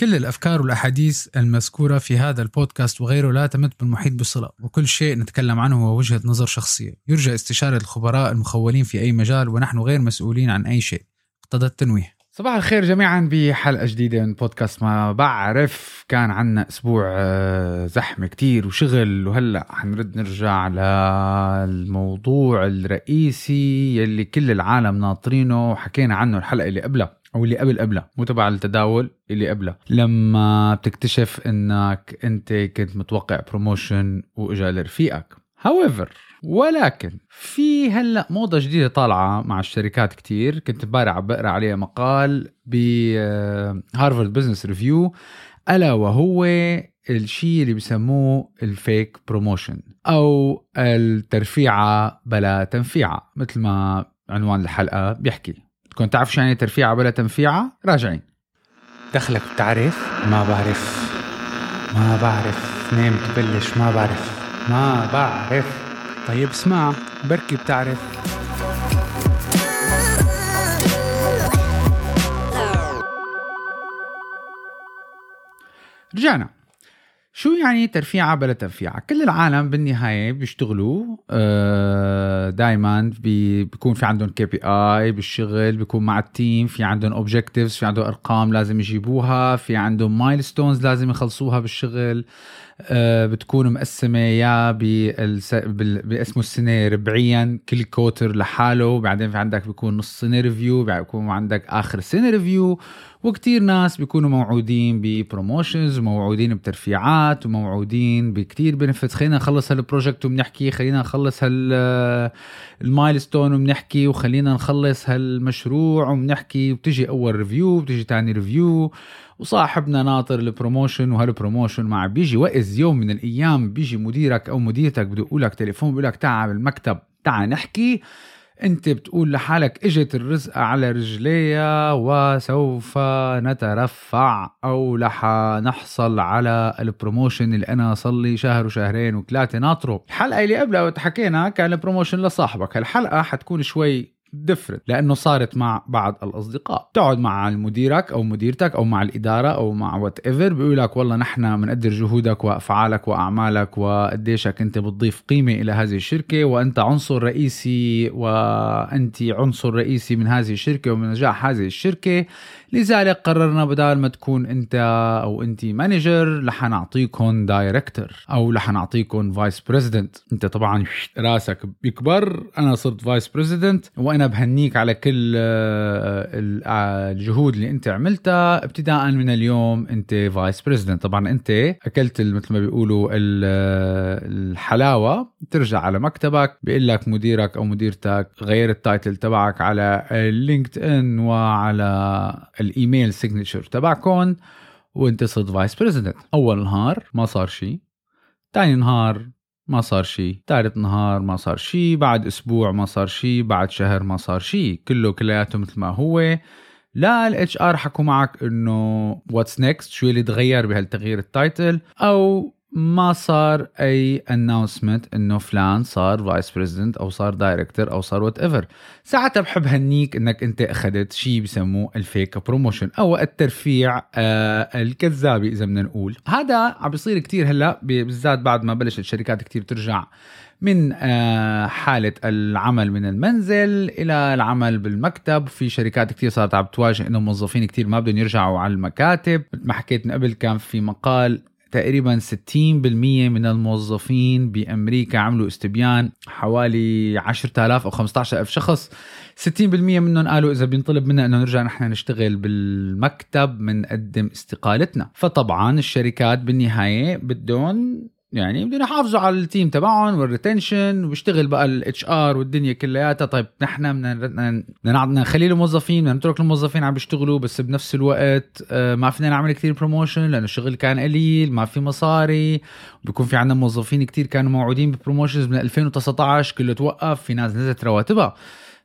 كل الأفكار والأحاديث المذكورة في هذا البودكاست وغيره لا تمت بالمحيط بصلة وكل شيء نتكلم عنه هو وجهة نظر شخصية. يرجى استشارة الخبراء المخولين في أي مجال ونحن غير مسؤولين عن أي شيء. اقتضى التنويه. صباح الخير جميعا بحلقة جديدة من بودكاست ما بعرف. كان عنا أسبوع آه، زحمة كتير وشغل وهلأ حنرد نرجع للموضوع الرئيسي يلي كل العالم ناطرينه وحكينا عنه الحلقة اللي قبلها. أو اللي قبل قبلها مو تبع التداول اللي قبلها. لما بتكتشف إنك أنت كنت متوقع بروموشن وإجا لرفيقك. However ولكن في هلأ موضة جديدة طالعة مع الشركات كتير. كنت امبارح بقرأ عليها مقال ب Harvard Business Review ألا وهو الشيء اللي بسموه ال fake promotion أو الترفيعة بلا تنفيعة مثل ما عنوان الحلقة بيحكي. كنت تعرف شو يعني ترفيعه بلا تنفيعه راجعين. دخلك بتعرف؟ ما بعرف. ما بعرف. نام تبلش. ما بعرف. ما بعرف. طيب اسمع. بركي بتعرف. رجعنا. شو يعني ترفيعة بلا تنفيعة؟ كل العالم بالنهاية بيشتغلوا آه، دائما بيكون في عندهم KPI بالشغل بيكون مع ال team في عندهم objectives في عندهم أرقام لازم يجيبوها في عندهم milestones لازم يخلصوها بالشغل بتكون مقسمة يا بقسموا السنة ربعيا كل quarter لحاله بعدين في عندك بيكون نص سنة review بيكون عندك آخر سنة review وكتير ناس بيكونوا موعودين ب promotions وموعودين بترفيعات وموعودين بكتير benefit خلينا نخلص هال project وبنحكي خلينا نخلص هال ال milestone وبنحكي وخلينا نخلص هالمشروع وبنحكي. وبتجي أول review بتجي تاني review وصاحبنا ناطر ال promotion وهال promotion مع بيجي وقت يوم من الأيام بيجي مديرك أو مديرتك بدق لك تليفون بيقول لك تعال بالمكتب تعال نحكي. أنت بتقول لحالك إجت الرزقة على رجليها وسوف نترفع أو رح نحصل على ال promotion اللي أنا صار لي شهر وشهرين وثلاثة ناطره. الحلقة اللي قبلها حكينا كان ال promotion لصاحبك الحلقة حتكون شوي different لأنه صارت مع بعض الأصدقاء. تقعد مع مديرك أو مديرتك أو مع الإدارة أو مع whatever بيقول لك والله نحن بنقدر جهودك وأفعالك وأعمالك وقديشك أنت بتضيف قيمة إلى هذه الشركة وأنت عنصر رئيسي وأنت عنصر رئيسي من هذه الشركة ومن نجاح هذه الشركة. لذلك قررنا بدل ما تكون انت أو انت manager رح نعطيكم director أو رح نعطيكم vice president انت طبعا راسك بيكبر أنا صرت vice president وأنا بهنيك على كل آه، آه، الجهود اللي انت عملتها. ابتداء من اليوم انت vice president طبعا انت أكلت مثل ما بيقولوا آه، الحلاوة. ترجع على مكتبك بيقول لك مديرك أو مديرتك غير ال title تبعك على ال LinkedIn وعلى ال email signature تبعكم وانت صرت vice president أول نهار ما صار شيء ثاني نهار ما صار شيء ثالث نهار ما صار شيء بعد أسبوع ما صار شيء بعد شهر ما صار شيء كله كلياته مثل ما هو. لا ال HR حكوا معك إنه what's next شو اللي تغير بهالتغيير ال title أو ما صار أي announcement إنه فلان صار vice president أو صار director أو صار whatever ساعتها بحب هنيك إنك أنت أخذت شيء بسموه ال fake promotion أو الترفيع آه الكذابي إذا بدنا نقول. هذا عم بيصير كتير هلأ بالذات بعد ما بلشت الشركات كتير ترجع من آه حالة العمل من المنزل إلى العمل بالمكتب. في شركات كتير صارت عم تواجه إنه موظفين كتير ما بدهم يرجعوا على المكاتب. مثل ما حكيت من قبل كان في مقال تقريبا 60% من الموظفين بأمريكا عملوا استبيان حوالي 10000 أو 15000 شخص. 60% منهم قالوا إذا بينطلب منا إنه نرجع نحن نشتغل بالمكتب بنقدم استقالتنا. فطبعا الشركات بالنهاية بدهم يعني بدنا يحافظوا على ال team تبعهم وال retention وبيشتغل بقى ال HR والدنيا كلياتها. طيب نحن بدنا بدنا نخلي الموظفين بدنا نترك الموظفين عم بيشتغلوا بس بنفس الوقت آه، ما فينا نعمل كثير promotion لأنه الشغل كان قليل ما في مصاري بيكون في عندنا موظفين كثير كانوا موعودين ب promotions من 2019 كله توقف في ناس نزلت رواتبها.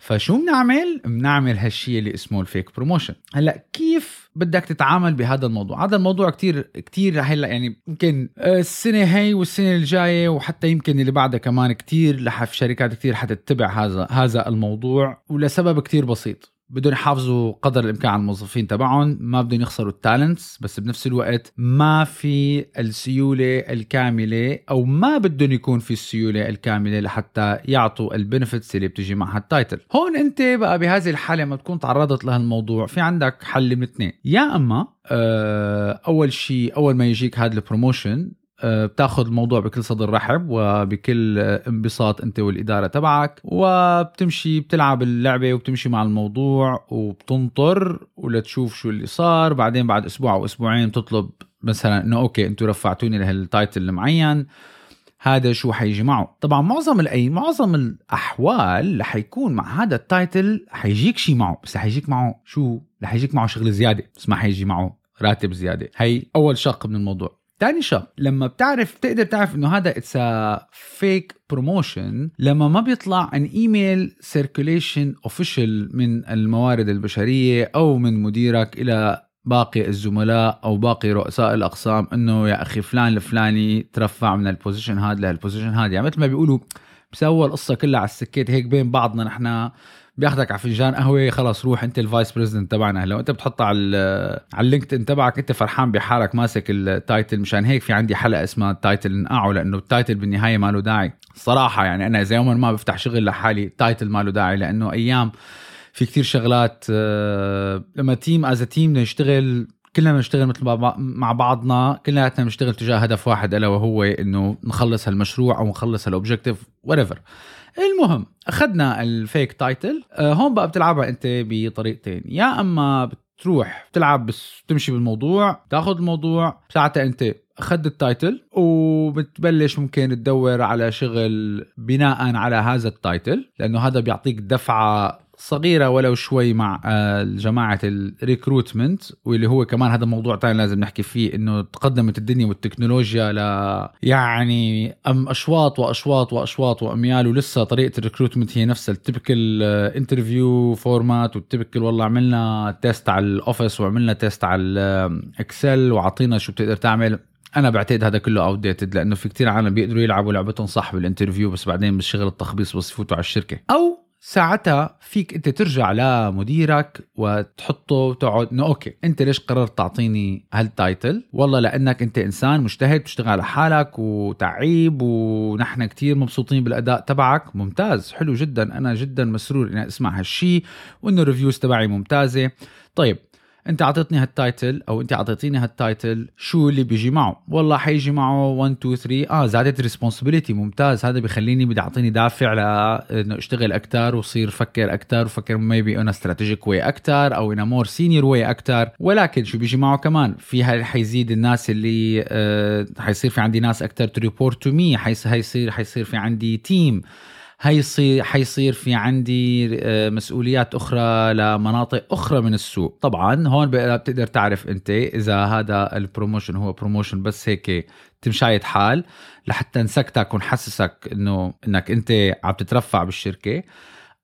فشو بنعمل؟ بنعمل هالشيء اللي اسمه ال fake promotion. هلأ كيف بدك تتعامل بهذا الموضوع؟ هذا الموضوع كتير كتير هلأ يعني يمكن السنة هي والسنة الجاية وحتى يمكن اللي بعدها كمان كتير رح في شركات كتير حتتبع هذا هذا الموضوع ولسبب كتير بسيط. بدهم يحافظوا قدر الإمكان على الموظفين تبعهم ما بدهم يخسروا ال talents بس بنفس الوقت ما في السيولة الكاملة أو ما بدهم يكون في السيولة الكاملة لحتى يعطوا ال benefits اللي بتجي معها ال title هون أنت بقى بهذه الحالة لما تكون تعرضت لهالموضوع في عندك حل من اثنين. يا أما آه، أول شيء أول ما يجيك هذا ال promotion بتاخذ الموضوع بكل صدر رحب وبكل آه، انبساط انت والإدارة تبعك وبتمشي بتلعب اللعبة وبتمشي مع الموضوع وبتنطر ولتشوف شو اللي صار بعدين بعد أسبوع أو أسبوعين بتطلب مثلا إنه okay أنتم رفعتوني لهال title المعين هذا شو حيجي معه؟ طبعا معظم الاي معظم الأحوال رح يكون مع هذا ال title حيجيك شيء معه بس حيجيك معه شو؟ رح يجيك معه شغل زيادة بس ما حيجي معه راتب زيادة. هي أول شق من الموضوع. تاني شق لما بتعرف بتقدر تعرف إنه هذا it's fake promotion لما ما بيطلع an email circulation official من الموارد البشرية أو من مديرك إلى باقي الزملاء أو باقي رؤساء الأقسام إنه يا أخي فلان الفلاني ترفع من ال position هذا لهال position هذا. يعني مثل ما بيقولوا بسووا القصة كلها على السكيت هيك بين بعضنا نحن بياخدك على فنجان قهوة خلاص روح انت ال vice president تبعنا. لو انت بتحطها على على ال LinkedIn تبعك انت فرحان بحالك ماسك ال title. مشان هيك في عندي حلقة اسمها ال title انقعه لأنه ال title بالنهاية ما له داعي. صراحة يعني أنا إذا يوما ما بفتح شغل لحالي title ما له داعي لأنه أيام في كتير شغلات آه، لما team as team نشتغل كلنا بنشتغل مثل مع بعضنا كلياتنا بنشتغل تجاه هدف واحد ألا وهو إنه نخلص هالمشروع أو نخلص هال objective whatever المهم أخذنا ال fake title. آه، هون بقى بتلعبها أنت بطريقتين. يا أما بتروح بتلعب بس تمشي بالموضوع تاخذ الموضوع ساعتها أنت أخذت ال title وبتبلش ممكن تدور على شغل بناء على هذا ال title لأنه هذا بيعطيك دفعة صغيرة ولو شوي مع آه، جماعة ال recruitment واللي هو كمان هذا موضوع ثاني لازم نحكي فيه إنه تقدمت الدنيا والتكنولوجيا ل يعني أم أشواط وأشواط وأشواط وأميال ولسه طريقة ال recruitment هي نفسها ال typical interview format وال typical والله عملنا test على ال Office وعملنا test على ال Excel وعطينا شو بتقدر تعمل. أنا بعتقد هذا كله outdated لأنه في كتير عالم بيقدروا يلعبوا لعبتهم صح بال interview بس بعدين بالشغل التخبيص بس يفوتوا على الشركة. أو ساعتها فيك انت ترجع لمديرك وتحطه وتقعد انه okay انت ليش قررت تعطيني هال title؟ والله لأنك انت إنسان مجتهد بتشتغل على حالك وتعبت ونحن كتير مبسوطين بالأداء تبعك. ممتاز حلو جدا. أنا جدا مسرور إني أسمع هالشي وإنه ال reviews تبعي ممتازة. طيب انت اعطيتني هال title أو انت اعطيتيني هال title شو اللي بيجي معه؟ والله حيجي معه 1 2 3 آه زادت responsibility ممتاز. هذا بخليني بدي أعطيني دافع لأنه أشتغل أكثر وصير أفكر أكثر وفكر maybe on strategic way أكثر أو in more senior way أكثر ولكن شو بيجي معه كمان؟ في حيزيد الناس اللي آه حيصير في عندي ناس أكثر to report to me حيصير حيصير في عندي team هيصير حيصير في عندي آه، مسؤوليات أخرى لمناطق أخرى من السوق. طبعا هون بتقدر تعرف أنت إذا هذا ال promotion هو promotion بس هيك تمشاية حال لحتى نسكتك ونحسسك إنه إنك أنت عم تترفع بالشركة.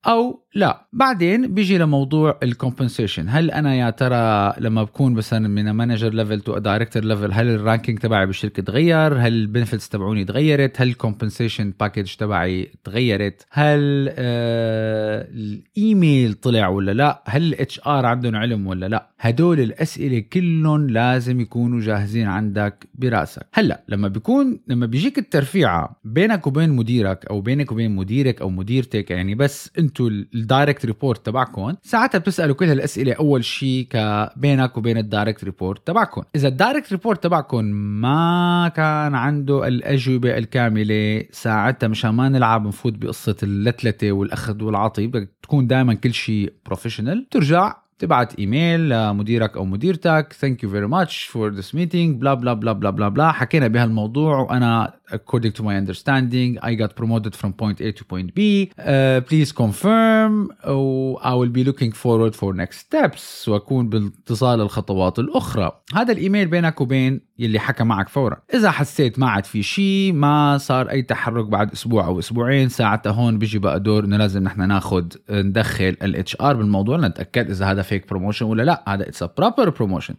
أو لا بعدين بيجي لموضوع ال compensation هل أنا يا ترى لما بكون مثلا من manager level to director level هل ال ranking تبعي بالشركة تغير؟ هل ال benefits تبعوني تغيرت؟ هل ال compensation package تبعي تغيرت؟ هل آه الايميل طلع ولا لا؟ هل ال HR عندهم علم ولا لا؟ هدول الأسئلة كلهم لازم يكونوا جاهزين عندك براسك. هلأ لما بيكون لما بيجيك الترفيعة بينك وبين مديرك أو بينك وبين مديرك أو مديرتك يعني بس أنتوا ال direct report تبعكم ساعتها بتسألوا كل هالأسئلة أول شيء بينك وبين ال direct report تبعكم إذا ال direct report تبعكم ما كان عنده الأجوبة الكاملة ساعتها مشان ما نلعب نفوت بقصة اللتلتة والأخذ والعطي بدك تكون دائما كل شيء professional ترجع تبعت إيميل لمديرك أو مديرتك. thank you very much for this meeting bla bla bla bla bla bla حكينا بهالموضوع وأنا according to my understanding I got promoted from point A to point B. Uh, please confirm. Or I will be looking forward for next steps. وأكون باتصال الخطوات الأخرى. هذا الإيميل بينك وبين يلي حكى معك فورا. إذا حسيت ما عاد في شيء ما صار أي تحرك بعد أسبوع أو أسبوعين ساعتها هون بيجي بقى دور إنه لازم نحن ناخذ ندخل ال HR بالموضوع لنتأكد إذا هذا fake promotion ولا لا. هذا it's proper promotion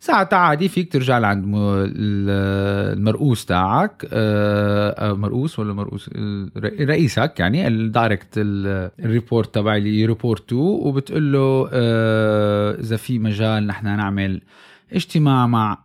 ساعتها عادي فيك ترجع لعند المرؤوس تاعك آه، مرؤوس ولا مرؤوس؟ رئيسك يعني ال direct ال- ال report تبع اللي ي report to وبتقول له آه، إذا في مجال نحن نعمل اجتماع مع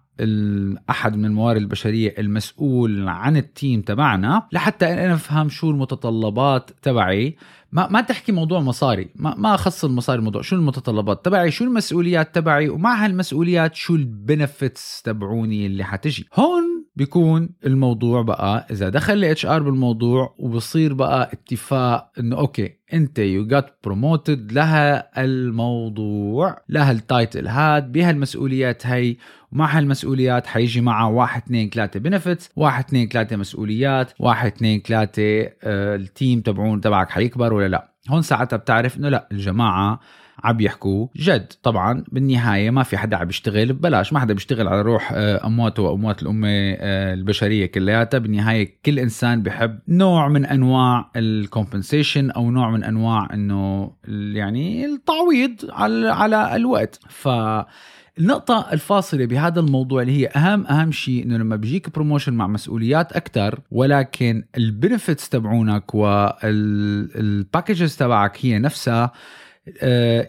احد من الموارد البشرية المسؤول عن ال team تبعنا لحتى أنا أفهم شو المتطلبات تبعي. ما ما تحكي موضوع مصاري. ما ما أخص المصاري الموضوع. شو المتطلبات تبعي؟ شو المسؤوليات تبعي؟ ومع هالمسؤوليات شو ال benefits تبعوني اللي حتجي؟ هون بيكون الموضوع بقى إذا دخل ال HR بالموضوع وبصير بقى اتفاق إنه okay أنت you got promoted لها الموضوع لها ال title هاد بهالمسؤوليات هي ومع هالمسؤوليات حيجي معها واحد اثنين ثلاثة benefits واحد اثنين ثلاثة مسؤوليات واحد اثنين ثلاثة آه ال team تبعون تبعك حيكبر ولا لا. هون ساعتها بتعرف إنه لا الجماعة عم يحكوا جد. طبعا بالنهاية ما في حدا عم يشتغل ببلاش ما حدا بيشتغل على روح آه، أمواته وأموات الأمة آه، البشرية كلياتها. بالنهاية كل إنسان بحب نوع من أنواع ال compensation أو نوع من أنواع أنه ال- يعني التعويض على على الوقت. ف النقطة الفاصلة بهذا الموضوع اللي هي أهم أهم شيء إنه لما بيجيك promotion مع مسؤوليات أكثر ولكن ال benefits تبعونك وال packages تبعك هي نفسها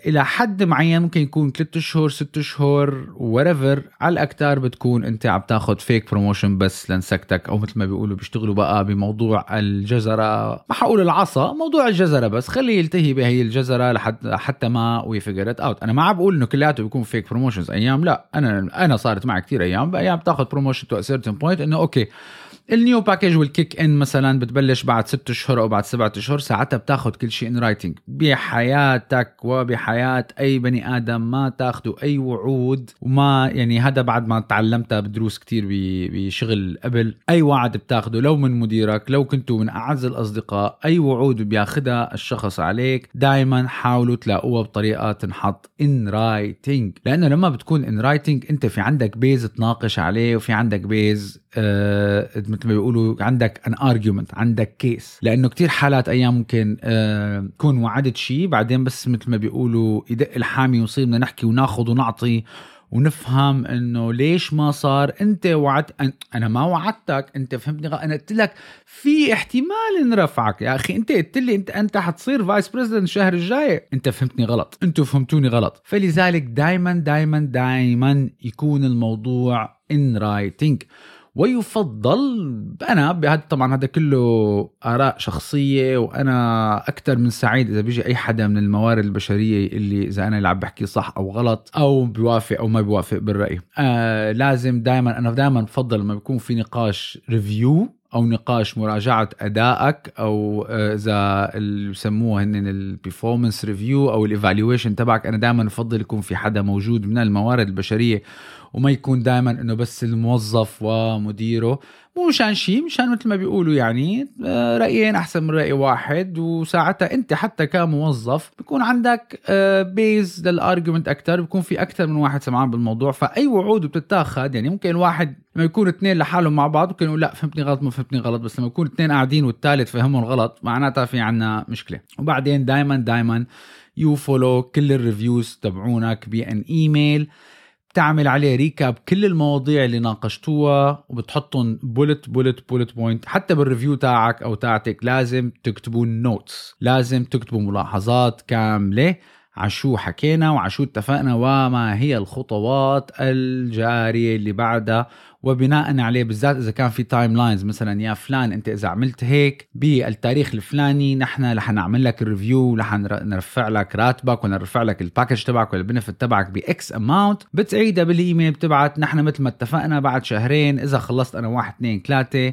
إلى حد معين ممكن يكون 3 شهور 6 شهور whatever على الاكثر بتكون أنت عم تاخذ fake promotion بس لنسكتك أو مثل ما بيقولوا بيشتغلوا بقى بموضوع الجزرة. ما حقول العصا موضوع الجزرة بس. خليه يلتهي بهي الجزرة لحد حتى ما we figure it out أنا ما عم بقول إنه كلياته بيكون fake promotions أيام لا. أنا أنا صارت معي كثير أيام بايام بتاخذ promotion to certain point إنه okay. ال new package وال kick in مثلا بتبلش بعد ست أشهر أو بعد سبعة أشهر ساعتها بتاخذ كل شيء in writing بحياتك وبحياه أي بني آدم ما تاخذوا أي وعود. وما يعني هذا بعد ما تعلمتها بدروس كتير بشغل قبل أي وعد بتاخده لو من مديرك لو كنتوا من أعز الأصدقاء أي وعود بياخدها الشخص عليك دائما حاولوا تلاقوها بطريقة تنحط in writing لأنه لما بتكون in writing أنت في عندك base تناقش عليه وفي عندك base آه مثل ما بيقولوا عندك an argument عندك case لأنه كتير حالات أيام ممكن آه تكون وعدت شيء بعدين بس مثل ما بيقولوا يدق الحامي ويصير بدنا نحكي وناخذ ونعطي ونفهم إنه ليش ما صار؟ أنت وعدت أنا ما وعدتك أنت فهمتني أنا قلت لك في احتمال نرفعك يا أخي أنت قلت لي انت أنت حتصير vice president الشهر الجاي. أنت فهمتني غلط. أنتوا فهمتوني غلط. فلذلك دائما دائما دائما يكون الموضوع in writing ويفضل أنا بهذا طبعا هذا كله آراء شخصية وأنا أكثر من سعيد إذا بيجي أي حدا من الموارد البشرية اللي إذا أنا اللي عم بحكي صح أو غلط أو بيوافق أو ما بيوافق بالرأي. آه لازم دائما أنا دائما بفضل لما بيكون في نقاش review أو نقاش مراجعة أدائك أو آه، إذا اللي بسموه هن ال performance review أو ال evaluation تبعك. أنا دائما بفضل يكون في حدا موجود من الموارد البشرية وما يكون دائما إنه بس الموظف ومديره. مو مشان شيء مشان مثل ما بيقولوا يعني آه، رأيين أحسن من رأي واحد وساعتها أنت حتى كموظف بيكون عندك base لل argument أكثر بيكون في أكثر من واحد سمعان بالموضوع فأي وعود بتتاخذ يعني ممكن الواحد لما يكون اثنين لحالهم مع بعض ممكن يقول لا فهمتني غلط ما فهمتني غلط بس لما يكون اثنين قاعدين والثالث فهمهم غلط معناتها في عنا مشكلة. وبعدين دائما دائما you follow كل ال reviews تبعونك ب an email بتعمل عليه recap كل المواضيع اللي ناقشتوها وبتحطهم bullet bullet bullet point حتى بال review تاعك أو تاعتك لازم تكتبوا notes لازم تكتبوا ملاحظات كاملة عشو حكينا وعشو اتفقنا وما هي الخطوات الجارية اللي بعدها. وبناء عليه بالذات إذا كان في timelines مثلا يا فلان أنت إذا عملت هيك بالتاريخ الفلاني نحن رح نعمل لك ال review رح نرفع لك راتبك ولا نرفع لك ال package تبعك ولا ال benefit تبعك ب X amount بتعيدها بالإيميل بتبعت. نحن مثل ما اتفقنا بعد شهرين إذا خلصت أنا واحد اثنين ثلاثة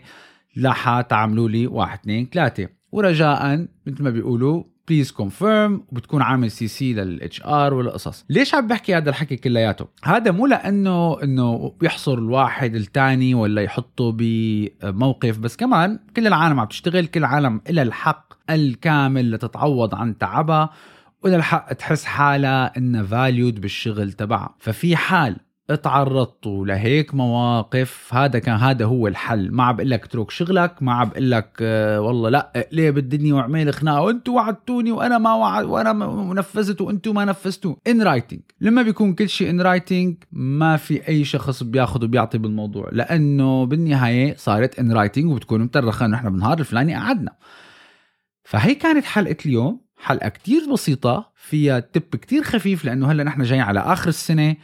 رح تعملوا لي واحد اثنين ثلاثة. ورجاء مثل ما بيقولوا please confirm وبتكون عامل سي سي للاتش ار والقصص ليش عم بحكي هذا الحكي كلياته؟ هذا مو لأنه إنه بيحصر الواحد الثاني ولا يحطه بموقف بس كمان كل العالم عم تشتغل كل العالم إلى الحق الكامل لتتعوض عن تعبها وإلى الحق تحس حالها إنها valued بالشغل تبعها. ففي حال تعرضتوا لهيك مواقف هذا كان هذا هو الحل. ما عم بقول لك اترك شغلك ما عم بقول لك آه، والله لا اقلب الدنيا واعمل خناقه وانتوا وعدتوني وأنا ما وعد وأنا ما نفذت وانتوا ما نفذتوا. in writing لما بيكون كل شيء in writing ما في أي شخص بياخذ وبيعطي بالموضوع. لأنه بالنهاية صارت in writing وبتكون مؤرخة إحنا بالنهار الفلاني قعدنا. فهي كانت حلقة اليوم حلقة كتير بسيطة فيها tip كتير خفيف لأنه هلأ نحن جايين على آخر السنة.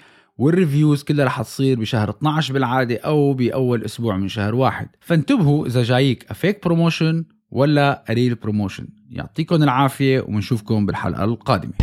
وال reviews كلها رح تصير بشهر 12 بالعادة أو بأول أسبوع من شهر واحد. فانتبهوا إذا جايك a fake promotion ولا real promotion يعطيكم العافية وبنشوفكم بالحلقة القادمة.